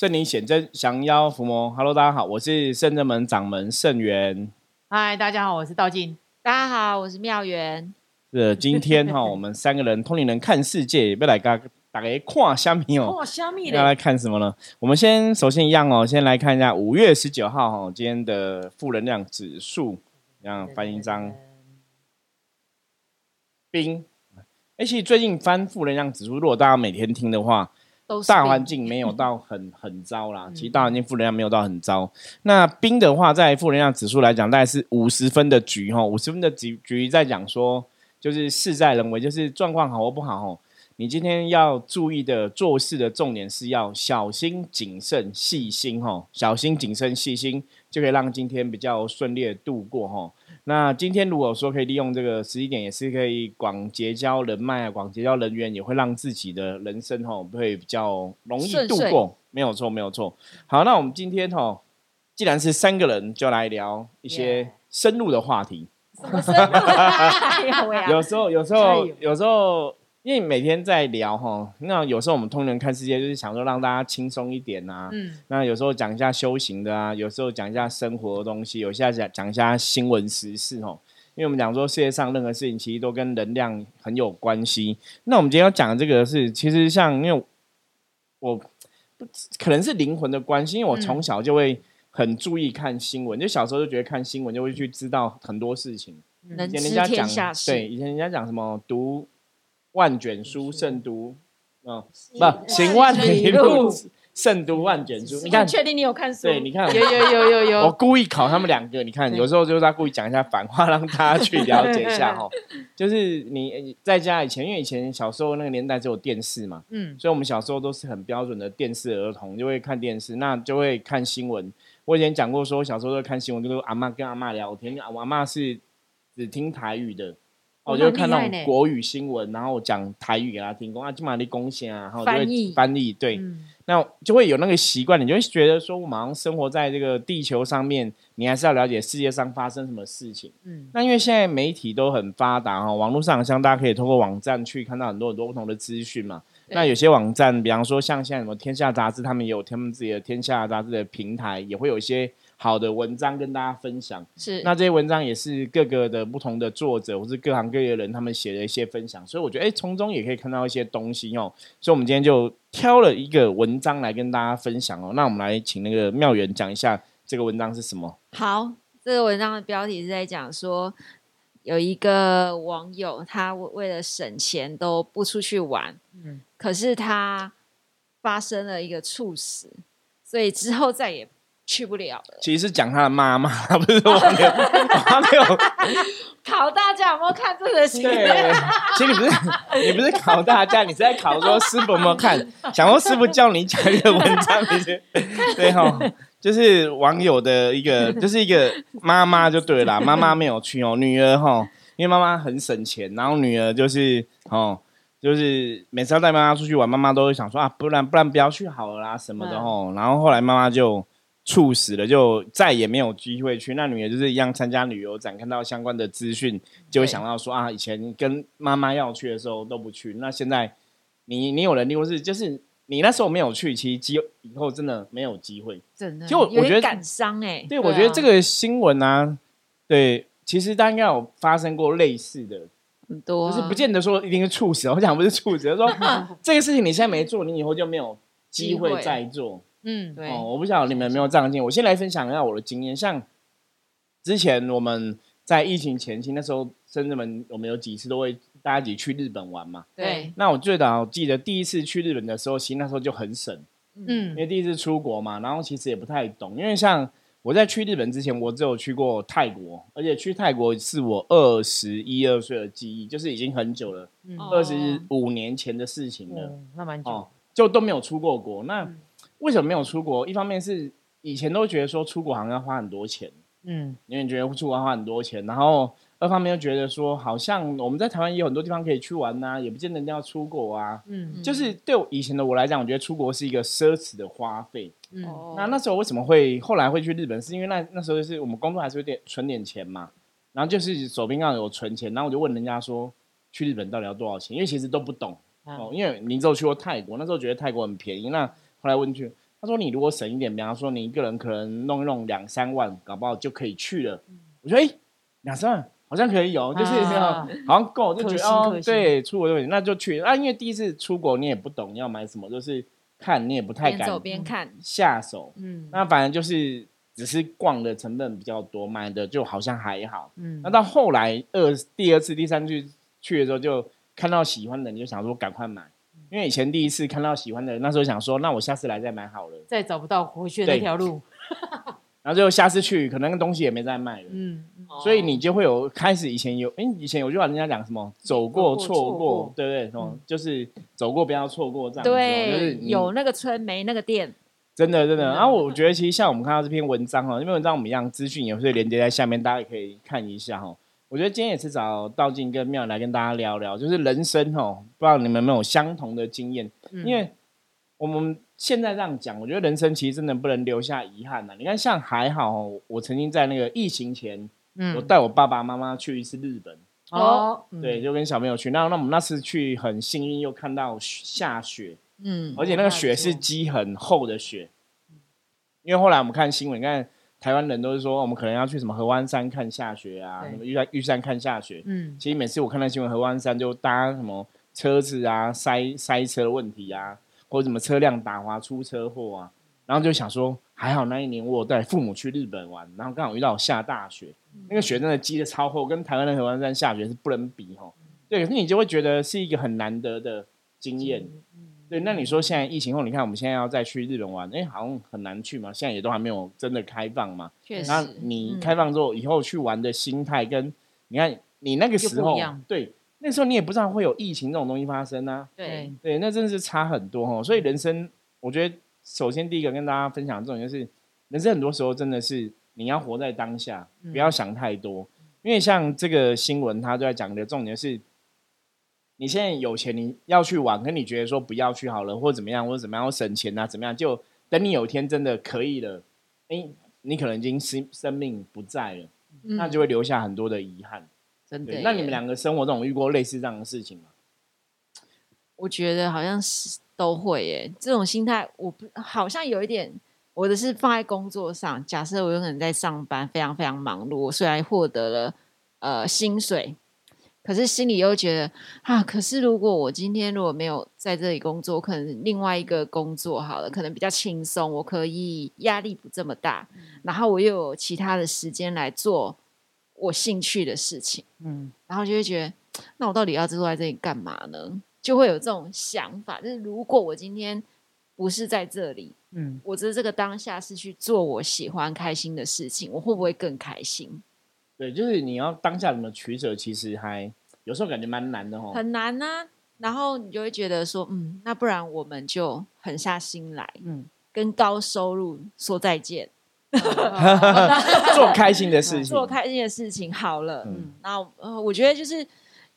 圣灵显真，降妖伏魔。Hello，大家好，我是圣真门掌门圣元。嗨，大家好，我是道静。大家好，我是妙元。是今天哈，我们三个人通灵人看世界，要来个打个跨虾米哦。跨虾米要来看什么呢？我们先首先一样哦，先来看一下五月十九号哈，今天的负能量指数，让翻一张冰。而且最近翻负能量指数，如果大家每天听的话。大环境没有到很很糟啦，其实大环境负能量没有到很糟。那冰的话，在负能量指数来讲，大概是五十分的局哈，五十分的局局在讲说，就是事在人为，就是状况好或不好哈。你今天要注意的做事的重点是要小心谨慎细心吼，小心谨慎细心就可以让今天比较顺利的度过哈。那今天如果说可以利用这个时机点，也是可以广结交人脉啊，广结交人员，也会让自己的人生哈会比较容易度过。没有错，没有错。好，那我们今天哈，既然是三个人，就来聊一些深入的话题。有时候，有时候，有时候。因为每天在聊哈，那有时候我们通人看世界就是想说让大家轻松一点呐。嗯。那有时候讲一下修行的啊，有时候讲一下生活的东西，有下讲讲一下新闻时事哦。因为我们讲说世界上任何事情其实都跟能量很有关系。那我们今天要讲的这个是，其实像因为我不可能是灵魂的关系，因为我从小就会很注意看新闻，就小时候就觉得看新闻就会去知道很多事情。能知天下事。对，以前人家讲什么读。万卷书胜读，嗯，不行万里路胜读万卷书。你看，确定你有看书？对，你看，有有有有有。我故意考他们两个，你看，有时候就是他故意讲一下反话，让大家去了解一下 哈。就是你在家以前，因为以前小时候那个年代只有电视嘛，嗯，所以我们小时候都是很标准的电视儿童，就会看电视，那就会看新闻。我以前讲过，说小时候都看新闻，就是阿妈跟阿妈聊天，我阿妈是只听台语的。我就看那种国语新闻，然后讲台语给他听，讲啊，今晚的贡献啊，然后就会翻译，对，那就会有那个习惯，你就会觉得说，我马上生活在这个地球上面，你还是要了解世界上发生什么事情。嗯，那因为现在媒体都很发达哈，网络上像大家可以通过网站去看到很多很多不同的资讯嘛。那有些网站，比方说像现在什么天下杂志，他们也有他们自己的天下杂志的平台，也会有一些。好的文章跟大家分享，是那这些文章也是各个的不同的作者或是各行各业的人他们写的一些分享，所以我觉得哎，从中也可以看到一些东西哦。所以，我们今天就挑了一个文章来跟大家分享哦。那我们来请那个妙元讲一下这个文章是什么。好，这个文章的标题是在讲说，有一个网友他为了省钱都不出去玩，嗯，可是他发生了一个猝死，所以之后再也。去不了了。其实是讲他的妈妈，不是我没有，他没有考大家有没有看这个戏？对，其实你不是你不是考大家，你是在考说师傅有没有看？想说师傅叫你讲一个文章，你是 对哈，就是网友的一个，就是一个妈妈就对了，妈妈没有去哦，女儿哈，因为妈妈很省钱，然后女儿就是哦，就是每次要带妈妈出去玩，妈妈都会想说啊，不然不然不要去好了啦什么的哦，然后后来妈妈就。猝死了，就再也没有机会去。那女儿就是一样参加旅游展，看到相关的资讯，就会想到说啊，以前跟妈妈要去的时候都不去。那现在你你有能力，或是就是你那时候没有去，其实机以后真的没有机会。真的，就我觉得感伤哎。对，我觉得这个新闻啊，对，其实大家应该有发生过类似的很多，就是不见得说一定是猝死。我讲不是猝死，说 这个事情你现在没做，你以后就没有机会再做。嗯，对哦，我不晓得你们有没有这样经我先来分享一下我的经验。像之前我们在疫情前期那时候，深圳们我们有几次都会大家一起去日本玩嘛。对。那我最早记得第一次去日本的时候，其实那时候就很省。嗯。因为第一次出国嘛，然后其实也不太懂。因为像我在去日本之前，我只有去过泰国，而且去泰国是我二十一二岁的记忆，就是已经很久了，二十五年前的事情了。那蛮久。就都没有出过国。那为什么没有出国？一方面是以前都觉得说出国好像要花很多钱，嗯，因为觉得出国花很多钱。然后二方面又觉得说，好像我们在台湾也有很多地方可以去玩呐，也不见得一定要出国啊。嗯，就是对以前的我来讲，我觉得出国是一个奢侈的花费。嗯，那那时候为什么会后来会去日本？是因为那那时候就是我们工作还是有点存点钱嘛，然后就是手边上有存钱，然后我就问人家说，去日本到底要多少钱？因为其实都不懂哦，因为你只有去过泰国，那时候觉得泰国很便宜，那。后来问去，他说你如果省一点，比方说你一个人可能弄一弄两三万，搞不好就可以去了。我觉得哎，两三万好像可以有，就是好像够，就觉得哦，对，出国就那就去啊。因为第一次出国，你也不懂要买什么，就是看你也不太敢走边看下手。嗯，那反正就是只是逛的成本比较多，买的就好像还好。嗯，那到后来二第二次、第三次去的时候，就看到喜欢的，你就想说赶快买。因为以前第一次看到喜欢的人，那时候想说，那我下次来再买好了。再找不到回去那条路。然后最后下次去，可能东西也没再卖了。嗯，所以你就会有开始以前有，哎，以前有句话人家讲什么，走过错过，对不对？什么就是走过不要错过这样。对，就是有那个村没那个店。真的真的。然后我觉得其实像我们看到这篇文章哈，这篇文章我们一样资讯也会连接在下面，大家也可以看一下哈。我觉得今天也是找道静跟妙来跟大家聊聊，就是人生哦，不知道你们有没有相同的经验？因为我们。现在这样讲，我觉得人生其实真的不能留下遗憾呐。你看，像还好，我曾经在那个疫情前，嗯，我带我爸爸妈妈去一次日本，哦，对，就跟小朋友去。那那我们那次去很幸运，又看到下雪，嗯，而且那个雪是积很厚的雪。因为后来我们看新闻，你看台湾人都是说，我们可能要去什么合欢山看下雪啊，什么玉山玉山看下雪。嗯，其实每次我看到新闻，合欢山就搭什么车子啊，塞塞车的问题啊。或者什么车辆打滑出车祸啊，然后就想说，还好那一年我带父母去日本玩，然后刚好遇到下大雪，那个雪真的积的超厚，跟台湾的合欢山下雪是不能比哈。对，可是你就会觉得是一个很难得的经验。对，那你说现在疫情后，你看我们现在要再去日本玩，哎，好像很难去嘛，现在也都还没有真的开放嘛。确实。那你开放之后，以后去玩的心态跟你看你那个时候，对。那时候你也不知道会有疫情这种东西发生啊，对对，那真的是差很多哦。所以人生，我觉得首先第一个跟大家分享的重点就是，人生很多时候真的是你要活在当下，不要想太多。因为像这个新闻，他都在讲的重点是，你现在有钱，你要去玩，跟你觉得说不要去好了，或者怎么样，或者怎么样，省钱啊，怎么样？就等你有一天真的可以了，哎，你可能已经生生命不在了，那就会留下很多的遗憾。真的？那你们两个生活中遇过类似这样的事情吗？我觉得好像是都会耶。这种心态，我不好像有一点，我的是放在工作上。假设我有可能在上班，非常非常忙碌，我虽然获得了呃薪水，可是心里又觉得啊，可是如果我今天如果没有在这里工作，可能另外一个工作好了，可能比较轻松，我可以压力不这么大，然后我又有其他的时间来做。我兴趣的事情，嗯，然后就会觉得，那我到底要坐在这里干嘛呢？就会有这种想法，就是如果我今天不是在这里，嗯，我的这个当下是去做我喜欢、开心的事情，我会不会更开心？对，就是你要当下怎么取舍，其实还有时候感觉蛮难的哦，很难呢。然后你就会觉得说，嗯，那不然我们就狠下心来，嗯，跟高收入说再见。做开心的事情，做开心的事情好了。嗯，那呃，我觉得就是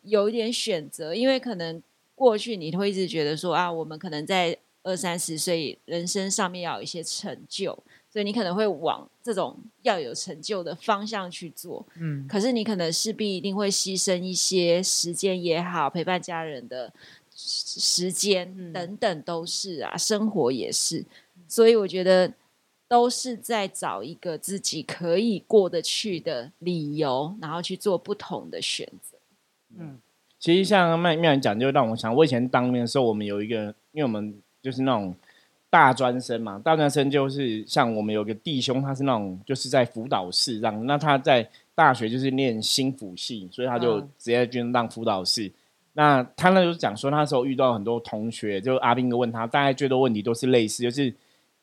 有一点选择，因为可能过去你会一直觉得说啊，我们可能在二三十岁人生上面要有一些成就，所以你可能会往这种要有成就的方向去做。嗯，可是你可能势必一定会牺牲一些时间也好，陪伴家人的时间等等都是啊，生活也是。所以我觉得。都是在找一个自己可以过得去的理由，然后去做不同的选择。嗯，其实像麦妙人讲，就让我想，我以前当兵的时候，我们有一个，因为我们就是那种大专生嘛，大专生就是像我们有个弟兄，他是那种就是在辅导室让，那他在大学就是念心辅系，所以他就直接就当辅导室。那他那时候讲说，那时候遇到很多同学，就阿斌哥问他，大概最多问题都是类似，就是。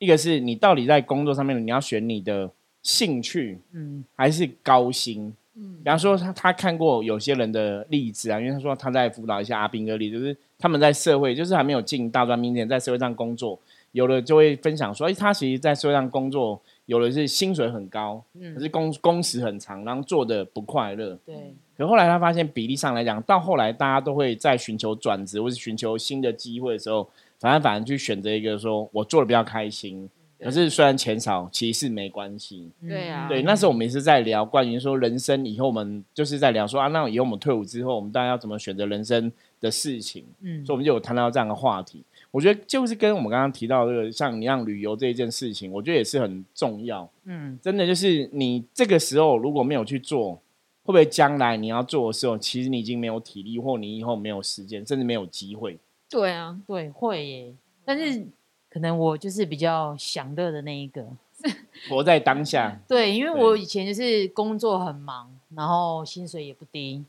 一个是你到底在工作上面，你要选你的兴趣，嗯，还是高薪？嗯，比方说他他看过有些人的例子啊，因为他说他在辅导一下阿斌哥例子，就是他们在社会，就是还没有进大专兵前，在社会上工作，有的就会分享说，哎，他其实，在社会上工作，有的是薪水很高，嗯，可是工工时很长，然后做的不快乐，对。可后来他发现比例上来讲，到后来大家都会在寻求转职或是寻求新的机会的时候。反正反而去选择一个说我做的比较开心，可是虽然钱少，其实没关系。对啊，对，那时候我们也是在聊关于说人生以后，我们就是在聊说啊，那以后我们退伍之后，我们大家要怎么选择人生的事情。嗯，所以我们就有谈到这样的话题。我觉得就是跟我们刚刚提到这个，像你让旅游这一件事情，我觉得也是很重要。嗯，真的就是你这个时候如果没有去做，会不会将来你要做的时候，其实你已经没有体力，或你以后没有时间，甚至没有机会。对啊，对，会耶。但是可能我就是比较享乐的那一个，活在当下。对，因为我以前就是工作很忙，然后薪水也不低。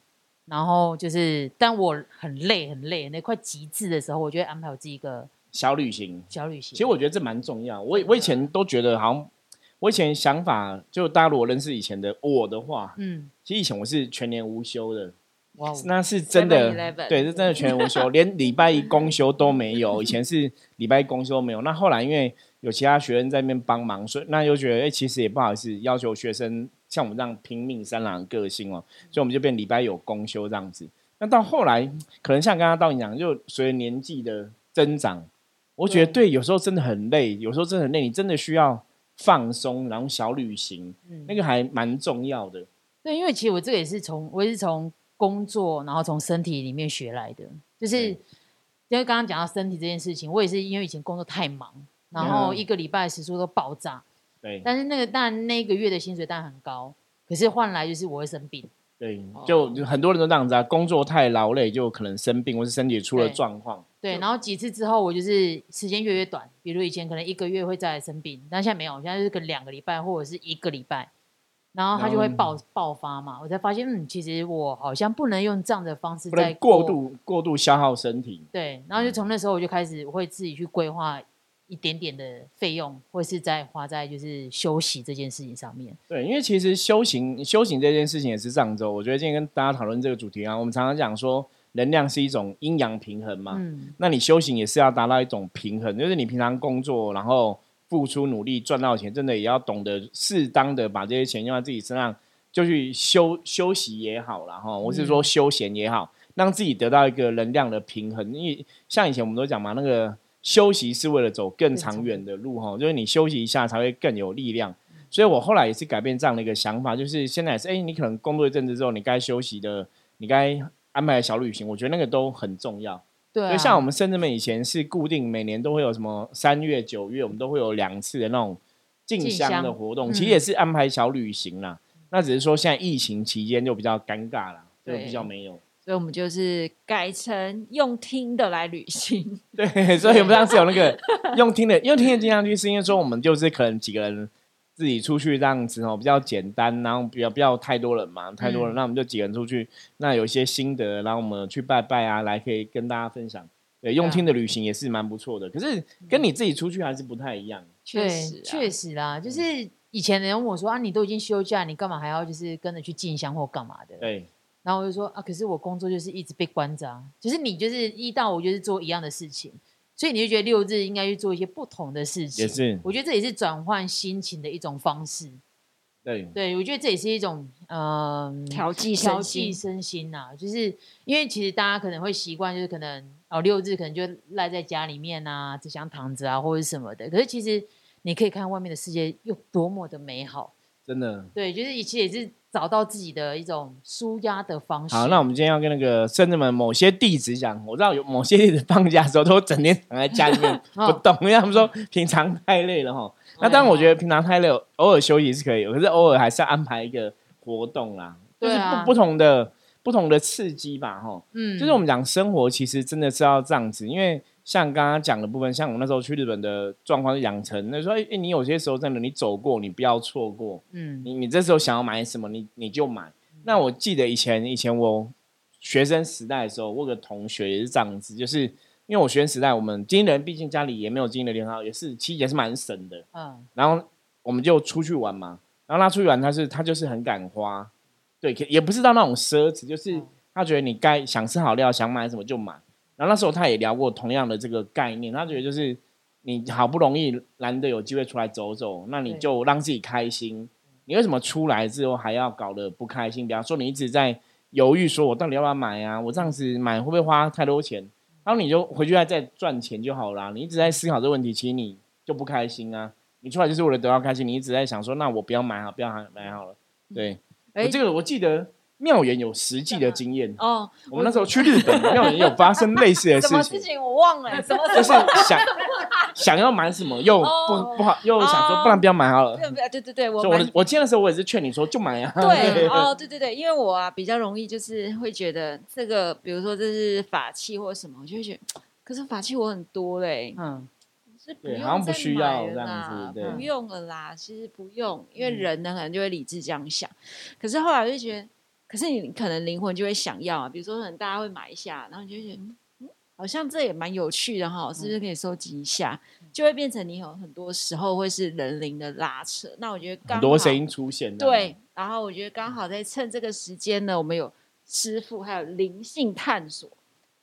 然后就是，但我很累很累，那快极致的时候，我就会安排我自己一个小旅行。小旅行，其实我觉得这蛮重要。我我以前都觉得好像，我以前想法就大家如果认识以前的我的话，嗯，其实以前我是全年无休的。哇，那是真的，对，是真的全年无休，连礼拜一公休都没有。以前是礼拜一公休没有，那后来因为有其他学生在那边帮忙，所以那又觉得哎，其实也不好意思要求学生。像我们这样拼命三郎个性哦，所以我们就变礼拜有公休这样子。那到后来，可能像刚刚道你讲，就随着年纪的增长，我觉得对，有时候真的很累，有时候真的很累，你真的需要放松，然后小旅行，那个还蛮重要的。对，因为其实我这个也是从我也是从工作，然后从身体里面学来的，就是因为刚刚讲到身体这件事情，我也是因为以前工作太忙，然后一个礼拜时数都爆炸。对，但是那个当然那个月的薪水当然很高，可是换来就是我会生病。对，就很多人都这样子啊，工作太劳累就可能生病，或是身体出了状况。对，然后几次之后我就是时间越越短，比如以前可能一个月会再来生病，但现在没有，现在就是个两个礼拜或者是一个礼拜，然后它就会爆爆发嘛。我才发现，嗯，其实我好像不能用这样的方式在过度过度消耗身体。对，然后就从那时候我就开始会自己去规划。一点点的费用，或是在花在就是休息这件事情上面。对，因为其实修行修行这件事情也是上周，我觉得今天跟大家讨论这个主题啊，我们常常讲说能量是一种阴阳平衡嘛。嗯。那你修行也是要达到一种平衡，就是你平常工作，然后付出努力赚到钱，真的也要懂得适当的把这些钱用在自己身上，就去休休息也好了哈，我是说休闲也好，让自己得到一个能量的平衡。因为像以前我们都讲嘛，那个。休息是为了走更长远的路哈，就是你休息一下才会更有力量。所以我后来也是改变这样的一个想法，就是现在是哎，你可能工作一阵子之后，你该休息的，你该安排小旅行，我觉得那个都很重要。对，像我们深圳们以前是固定每年都会有什么三月、九月，我们都会有两次的那种进香的活动，其实也是安排小旅行啦。那只是说现在疫情期间就比较尴尬了，就比较没有。所以我们就是改成用听的来旅行。对，所以我们上次有那个 用听的，用听的经常去，是因为说我们就是可能几个人自己出去这样子哦，比较简单，然后比较不要太多人嘛，太多人，那我们就几个人出去，那有一些心得，然后我们去拜拜啊，来可以跟大家分享。对，用听的旅行也是蛮不错的，可是跟你自己出去还是不太一样。确实，确实啦，就是以前人问我说啊，你都已经休假，你干嘛还要就是跟着去进香或干嘛的？对。然后我就说啊，可是我工作就是一直被关着啊，就是你就是一到五就是做一样的事情，所以你就觉得六日应该去做一些不同的事情。也是，我觉得这也是转换心情的一种方式。对，对我觉得这也是一种嗯调剂调剂身心呐，就是因为其实大家可能会习惯，就是可能哦六日可能就赖在家里面啊，只想躺着啊或者什么的。可是其实你可以看外面的世界有多么的美好，真的。对，就是其实也是。找到自己的一种舒压的方式。好，那我们今天要跟那个甚至们某些弟子讲，我知道有某些弟子放假的时候都整天躺在家里面 不动，因为他们说平常太累了哈。那当然，我觉得平常太累，偶尔休息是可以，可是偶尔还是要安排一个活动啦，就是不不同的不同的刺激吧哈。嗯，就是我们讲生活其实真的是要这样子，因为。像刚刚讲的部分，像我那时候去日本的状况是养成，那说哎，你有些时候真的你走过，你不要错过。嗯，你你这时候想要买什么，你你就买。那我记得以前以前我学生时代的时候，我有个同学也是这样子，就是因为我学生时代，我们金人毕竟家里也没有金的电话，也是其实也是蛮省的。嗯，然后我们就出去玩嘛，然后他出去玩，他是他就是很敢花，对，也不是到那种奢侈，就是他觉得你该想吃好料，想买什么就买。然后那时候他也聊过同样的这个概念，他觉得就是你好不容易难得有机会出来走走，那你就让自己开心。你为什么出来之后还要搞得不开心？比方说你一直在犹豫，说我到底要不要买啊？我这样子买会不会花太多钱？然后你就回去再再赚钱就好了。你一直在思考这个问题，其实你就不开心啊。你出来就是为了得到开心，你一直在想说，那我不要买好，不要买好了。对，我，这个我记得。妙言有实际的经验哦。我们那时候去日本，妙言有发生类似的 事情。什么事情我忘了？什么？就是想想要买什么，又不不好，又想说不然不要买好了。对对对对，我我我见的时候，我也是劝你说就买啊。对哦，对对对，因为我啊比较容易就是会觉得这个，比如说这是法器或什么，我就会觉得，可是法器我很多嘞，嗯。是不用不需要这样子，不用了啦。其实不用，因为人呢可能就会理智这样想。可是后来就觉得，可是你可能灵魂就会想要啊。比如说，可能大家会买一下，然后你就觉得，嗯，好像这也蛮有趣的哈，是不是可以收集一下？就会变成你有很多时候会是人灵的拉扯。那我觉得很多声音出现，对。然后我觉得刚好在趁这个时间呢，我们有师傅还有灵性探索。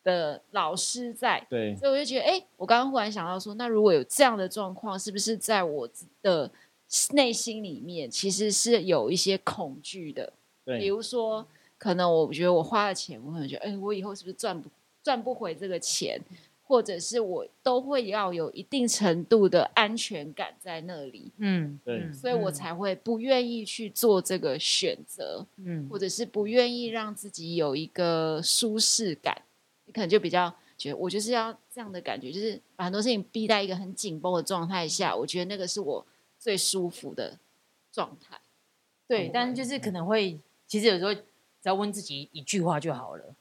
的老师在，对，所以我就觉得，哎，我刚刚忽然想到说，那如果有这样的状况，是不是在我的内心里面其实是有一些恐惧的？对，比如说，可能我觉得我花了钱，我可能觉得，哎，我以后是不是赚不赚不回这个钱？或者是我都会要有一定程度的安全感在那里，嗯，对，所以我才会不愿意去做这个选择，嗯，或者是不愿意让自己有一个舒适感。你可能就比较觉得，我就是要这样的感觉，就是把很多事情逼在一个很紧绷的状态下，我觉得那个是我最舒服的状态。对，但是就是可能会，其实有时候只要问自己一句话就好了：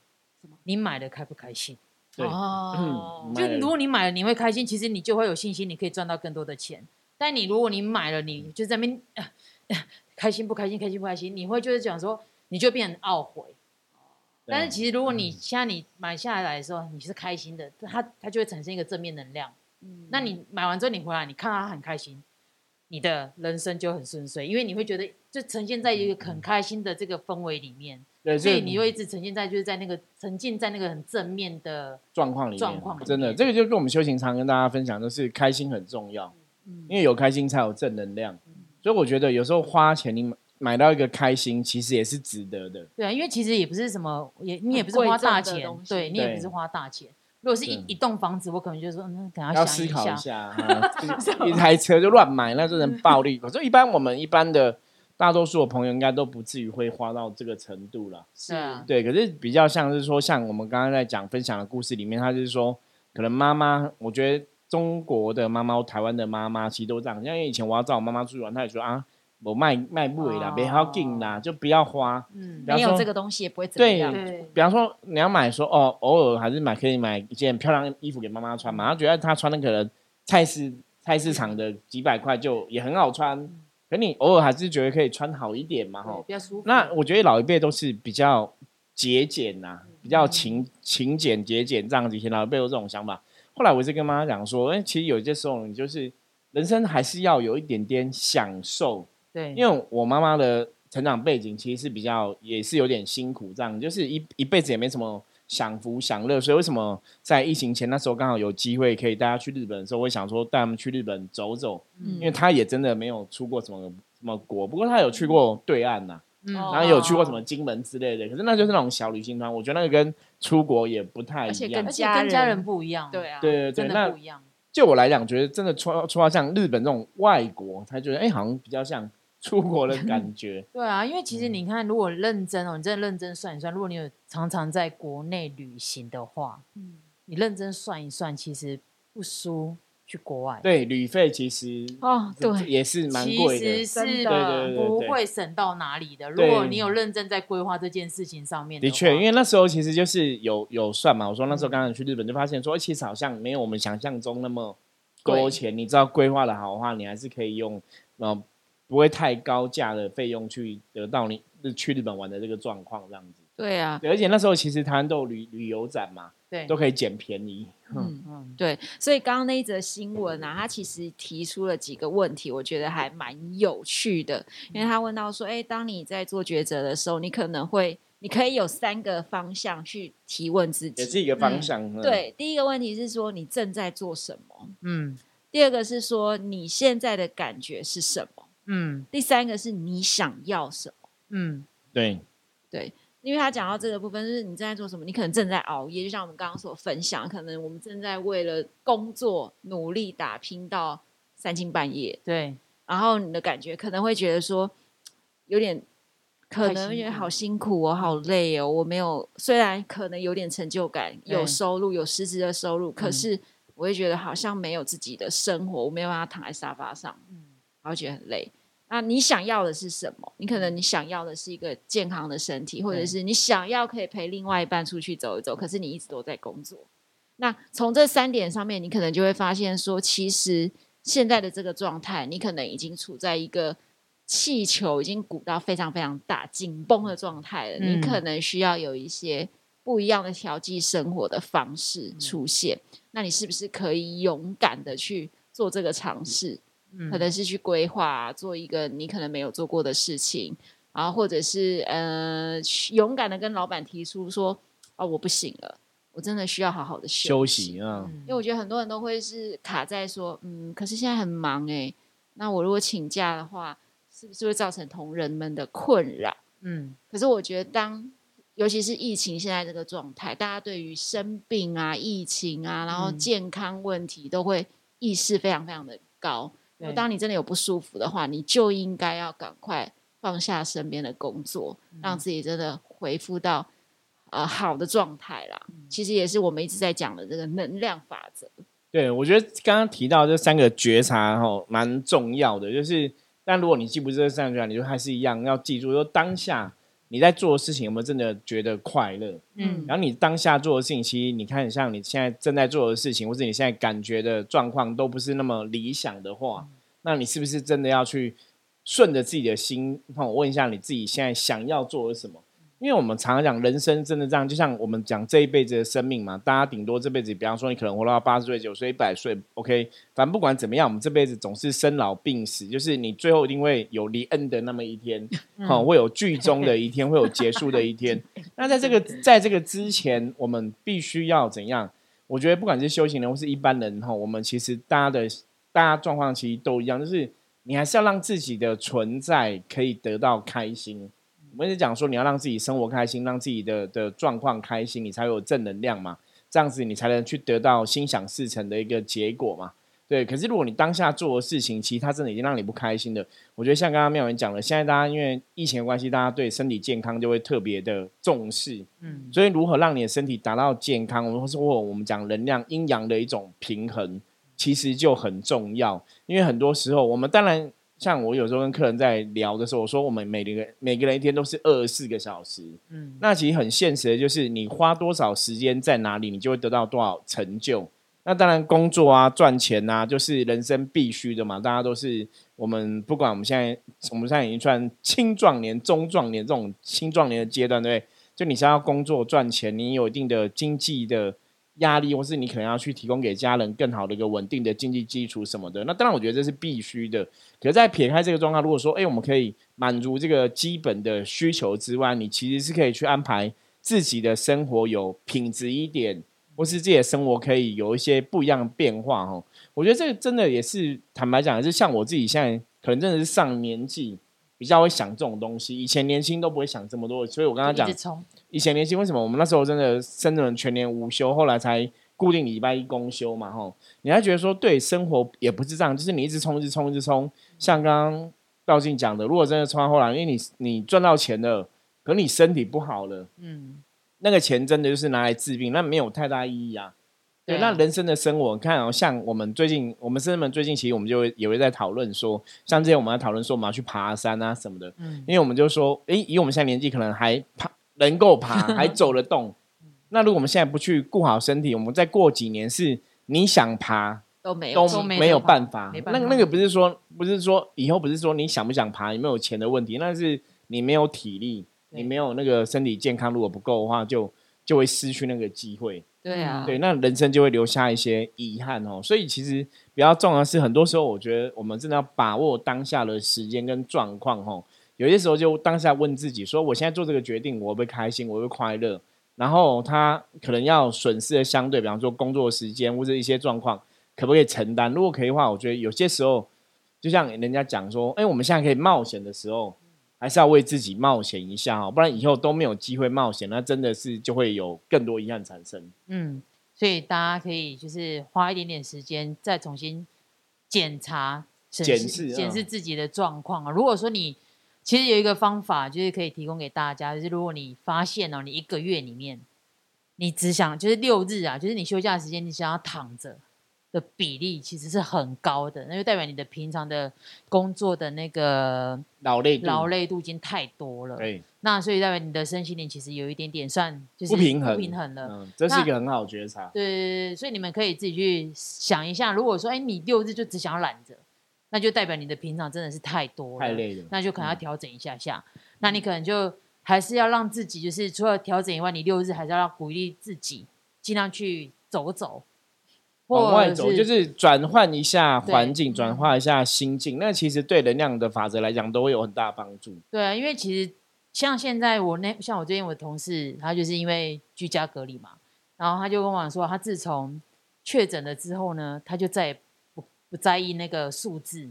你买的开不开心？哦，就如果你买了你会开心，其实你就会有信心，你可以赚到更多的钱。但你如果你买了，你就在那边 开心不开心？开心不开心？你会就是讲说，你就变成懊悔。但是其实，如果你现在你买下来的时候，你是开心的，它它就会产生一个正面能量。嗯，那你买完之后，你回来，你看到它很开心，你的人生就很顺遂，因为你会觉得就呈现在一个很开心的这个氛围里面。对，所以你会一直呈现在就是在那个沉浸在那个很正面的状况里面。状况真的，这个就跟我们修行常跟大家分享，就是开心很重要。嗯，因为有开心才有正能量。所以我觉得有时候花钱你买。买到一个开心，其实也是值得的。对啊，因为其实也不是什么，也你也不是花大钱，对你也不是花大钱。如果是一一栋房子，我可能就说，嗯，可能要思考一下。一台车就乱买，那就能暴利。可是，一般我们一般的大多数的朋友，应该都不至于会花到这个程度了。是啊，对。可是比较像是说，像我们刚刚在讲分享的故事里面，他就是说，可能妈妈，我觉得中国的妈妈、台湾的妈妈其实都这样。因为以前我要找我妈妈出去玩，她也说啊。我卖卖不啦，别好紧啦，就不要花。嗯，没有这个东西也不会怎么样。对，比方说你要买，说哦，偶尔还是买，可以买一件漂亮衣服给妈妈穿嘛。她觉得她穿的可能菜市菜市场的几百块就也很好穿，可你偶尔还是觉得可以穿好一点嘛，吼，比较舒服。那我觉得老一辈都是比较节俭呐，比较勤勤俭节俭这样子。以前老一辈有这种想法。后来我是跟妈妈讲说，哎，其实有些时候你就是人生还是要有一点点享受。对，因为我妈妈的成长背景其实是比较，也是有点辛苦，这样就是一一辈子也没什么享福享乐，所以为什么在疫情前那时候刚好有机会可以带她去日本的时候，我想说带他们去日本走走，因为她也真的没有出过什么什么国，不过她有去过对岸呐，然后有去过什么金门之类的，可是那就是那种小旅行团，我觉得那个跟出国也不太一样，而且跟家人不一样，对啊，对对对，那不一样。就我来讲，觉得真的出出到像日本这种外国，才觉得哎，好像比较像。出国的感 觉，对啊，因为其实你看，如果认真哦，你真的认真算一算，如果你有常常在国内旅行的话，嗯，你认真算一算，其实不输去国外。对，旅费其实哦，对，也是蛮贵的，其实是不会省到哪里的。如果你有认真在规划这件事情上面，的确，因为那时候其实就是有有算嘛。我说那时候刚刚去日本，就发现说，其实好像没有我们想象中那么多钱。你知道规划的好的话，你还是可以用呃。不会太高价的费用去得到你去日本玩的这个状况这样子。对啊，而且那时候其实台湾都有旅旅游展嘛，对，都可以捡便宜。嗯嗯，对。所以刚刚那一则新闻啊，他其实提出了几个问题，我觉得还蛮有趣的。因为他问到说，哎，当你在做抉择的时候，你可能会，你可以有三个方向去提问自己，也是一个方向。对，第一个问题是说你正在做什么？嗯。第二个是说你现在的感觉是什么？嗯，第三个是你想要什么？嗯，对，对，因为他讲到这个部分，就是你正在做什么？你可能正在熬夜，就像我们刚刚所分享，可能我们正在为了工作努力打拼到三更半夜。对，然后你的感觉可能会觉得说有点可能也好辛苦，哦好累哦。我没有，虽然可能有点成就感，有收入，有实质的收入，可是我会觉得好像没有自己的生活，我没有办法躺在沙发上，嗯，然后觉得很累。那你想要的是什么？你可能你想要的是一个健康的身体，或者是你想要可以陪另外一半出去走一走，可是你一直都在工作。那从这三点上面，你可能就会发现说，其实现在的这个状态，你可能已经处在一个。气球已经鼓到非常非常大、紧绷的状态了，你可能需要有一些不一样的调剂生活的方式出现。那你是不是可以勇敢的去做这个尝试？可能是去规划做一个你可能没有做过的事情，然后或者是呃勇敢的跟老板提出说：“哦，我不行了，我真的需要好好的休息啊。”因为我觉得很多人都会是卡在说：“嗯，可是现在很忙哎，那我如果请假的话。”是不是会造成同仁们的困扰？嗯，可是我觉得，当尤其是疫情现在这个状态，大家对于生病啊、疫情啊，然后健康问题都会意识非常非常的高。当你真的有不舒服的话，你就应该要赶快放下身边的工作，让自己真的恢复到呃好的状态啦。其实也是我们一直在讲的这个能量法则。对，我觉得刚刚提到这三个觉察哈，蛮重要的，就是。但如果你记不住这三句你就还是一样要记住，说当下你在做的事情有没有真的觉得快乐？嗯，然后你当下做的事情，其实你看像你现在正在做的事情，或者你现在感觉的状况都不是那么理想的话，那你是不是真的要去顺着自己的心？我问一下你自己现在想要做的什么？因为我们常常讲人生真的这样，就像我们讲这一辈子的生命嘛，大家顶多这辈子，比方说你可能活到八十岁、九岁、一百岁，OK，反正不管怎么样，我们这辈子总是生老病死，就是你最后一定会有离恩的那么一天，好，会有剧终的一天，会有结束的一天。那在这个在这个之前，我们必须要怎样？我觉得不管是修行人或是一般人哈，我们其实大家的大家状况其实都一样，就是你还是要让自己的存在可以得到开心。我们是讲说，你要让自己生活开心，让自己的的状况开心，你才有正能量嘛。这样子你才能去得到心想事成的一个结果嘛。对，可是如果你当下做的事情，其实它真的已经让你不开心的，我觉得像刚刚妙文讲的，现在大家因为疫情的关系，大家对身体健康就会特别的重视。嗯，所以如何让你的身体达到健康，或是或我们讲能量阴阳的一种平衡，其实就很重要。因为很多时候，我们当然。像我有时候跟客人在聊的时候，我说我们每个每个人一天都是二十四个小时，嗯，那其实很现实的，就是你花多少时间在哪里，你就会得到多少成就。那当然工作啊、赚钱啊，就是人生必须的嘛。大家都是我们不管我们现在，我们现在已经算青壮年、中壮年这种青壮年的阶段，对不对？就你想要工作赚钱，你有一定的经济的。压力，或是你可能要去提供给家人更好的一个稳定的经济基础什么的，那当然我觉得这是必须的。可是，在撇开这个状况，如果说，哎，我们可以满足这个基本的需求之外，你其实是可以去安排自己的生活有品质一点，或是自己的生活可以有一些不一样的变化。哈，我觉得这个真的也是坦白讲，是像我自己现在可能真的是上年纪。比较会想这种东西，以前年轻都不会想这么多，所以我跟他讲，以前年轻为什么？我们那时候真的生人全年无休，后来才固定礼拜一公休嘛，吼，你还觉得说对生活也不是这样，就是你一直冲，一直冲，一直冲，像刚刚道静讲的，如果真的冲到后来，因为你你赚到钱了，可你身体不好了，嗯，那个钱真的就是拿来治病，那没有太大意义啊。对，那人生的生活，看哦，像我们最近，我们深圳们最近，其实我们就会也会在讨论说，像之前我们在讨论说，我们要去爬山啊什么的，嗯，因为我们就说，诶，以我们现在年纪，可能还爬能够爬，还走得动，那如果我们现在不去顾好身体，我们再过几年，是你想爬都没有。都没有办法，那个那个不是说不是说以后不是说你想不想爬，有没有钱的问题，那是你没有体力，你没有那个身体健康，如果不够的话，就就会失去那个机会。对啊，对，那人生就会留下一些遗憾哦。所以其实比较重要的是，很多时候我觉得我们真的要把握当下的时间跟状况哦。有些时候就当下问自己说：我现在做这个决定，我会不会开心？我会快乐？然后他可能要损失的相对，比方说工作时间或者一些状况，可不可以承担？如果可以的话，我觉得有些时候就像人家讲说：哎，我们现在可以冒险的时候。还是要为自己冒险一下哈，不然以后都没有机会冒险，那真的是就会有更多遗憾产生。嗯，所以大家可以就是花一点点时间，再重新检查、检视、检视自己的状况啊。如果说你其实有一个方法，就是可以提供给大家，就是如果你发现哦，你一个月里面，你只想就是六日啊，就是你休假时间，你想要躺着。的比例其实是很高的，那就代表你的平常的工作的那个劳累劳累度已经太多了。对，那所以代表你的身心灵其实有一点点算就是不平衡，不平衡了。嗯，这是一个很好觉察。对，所以你们可以自己去想一下，如果说哎你六日就只想要懒着，那就代表你的平常真的是太多了太累了，那就可能要调整一下下。那你可能就还是要让自己就是除了调整以外，你六日还是要鼓励自己尽量去走走。往外走，就是转换一下环境，转换一下心境。那其实对能量的法则来讲，都会有很大帮助。对啊，因为其实像现在我那像我最近我的同事，他就是因为居家隔离嘛，然后他就跟我说，他自从确诊了之后呢，他就再也不不在意那个数字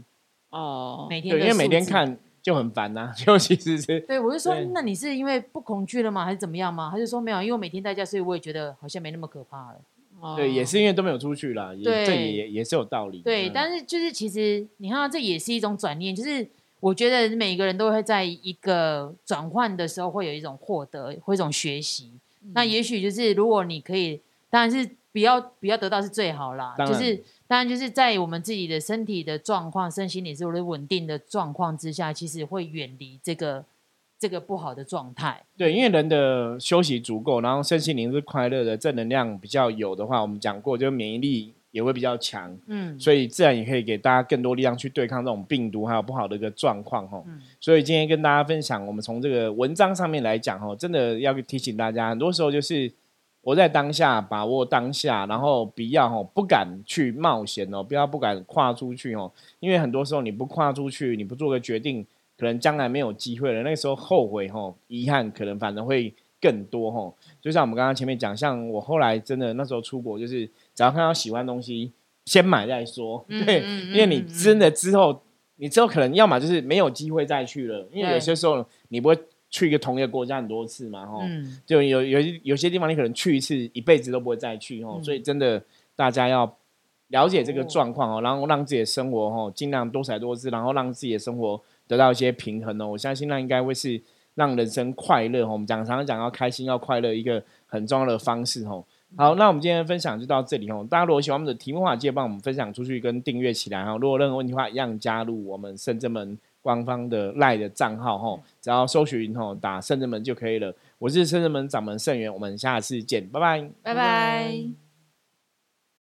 哦，每天因为每天看就很烦呐，就其实是。对，我就说，那你是因为不恐惧了吗，还是怎么样吗？他就说没有，因为我每天在家，所以我也觉得好像没那么可怕了。对，也是因为都没有出去了，这也也是有道理。对，但是就是其实你看，这也是一种转念，就是我觉得每个人都会在一个转换的时候会有一种获得，会一种学习。那也许就是如果你可以，当然是不要不要得到是最好啦。就是当然就是在我们自己的身体的状况、身心理是稳定的状况之下，其实会远离这个。这个不好的状态，对，因为人的休息足够，然后身心灵是快乐的，正能量比较有的话，我们讲过，就免疫力也会比较强，嗯，所以自然也可以给大家更多力量去对抗这种病毒还有不好的一个状况，哈，所以今天跟大家分享，我们从这个文章上面来讲，哈，真的要提醒大家，很多时候就是活在当下，把握当下，然后不要吼不敢去冒险哦，不要不敢跨出去哦，因为很多时候你不跨出去，你不做个决定。可能将来没有机会了，那个时候后悔吼，遗憾可能反而会更多吼。就像我们刚刚前面讲，像我后来真的那时候出国，就是只要看到喜欢东西，先买再说。对，因为你真的之后，你之后可能要么就是没有机会再去了，因为有些时候你不会去一个同一个国家很多次嘛，吼。就有有有些地方你可能去一次，一辈子都不会再去吼。所以真的大家要了解这个状况哦，然后让自己的生活哦尽量多彩多姿，然后让自己的生活。得到一些平衡哦，我相信那应该会是让人生快乐哦我们讲常常讲要开心要快乐一个很重要的方式哦。好，那我们今天的分享就到这里哦。大家如果喜欢我们的题目的话，记得帮我们分享出去跟订阅起来哈。如果任何问题的话，一样加入我们深圳门官方的赖的账号吼，只要搜寻吼打圣正门就可以了。我是圣正门掌门圣元，我们下次见，拜拜，拜拜。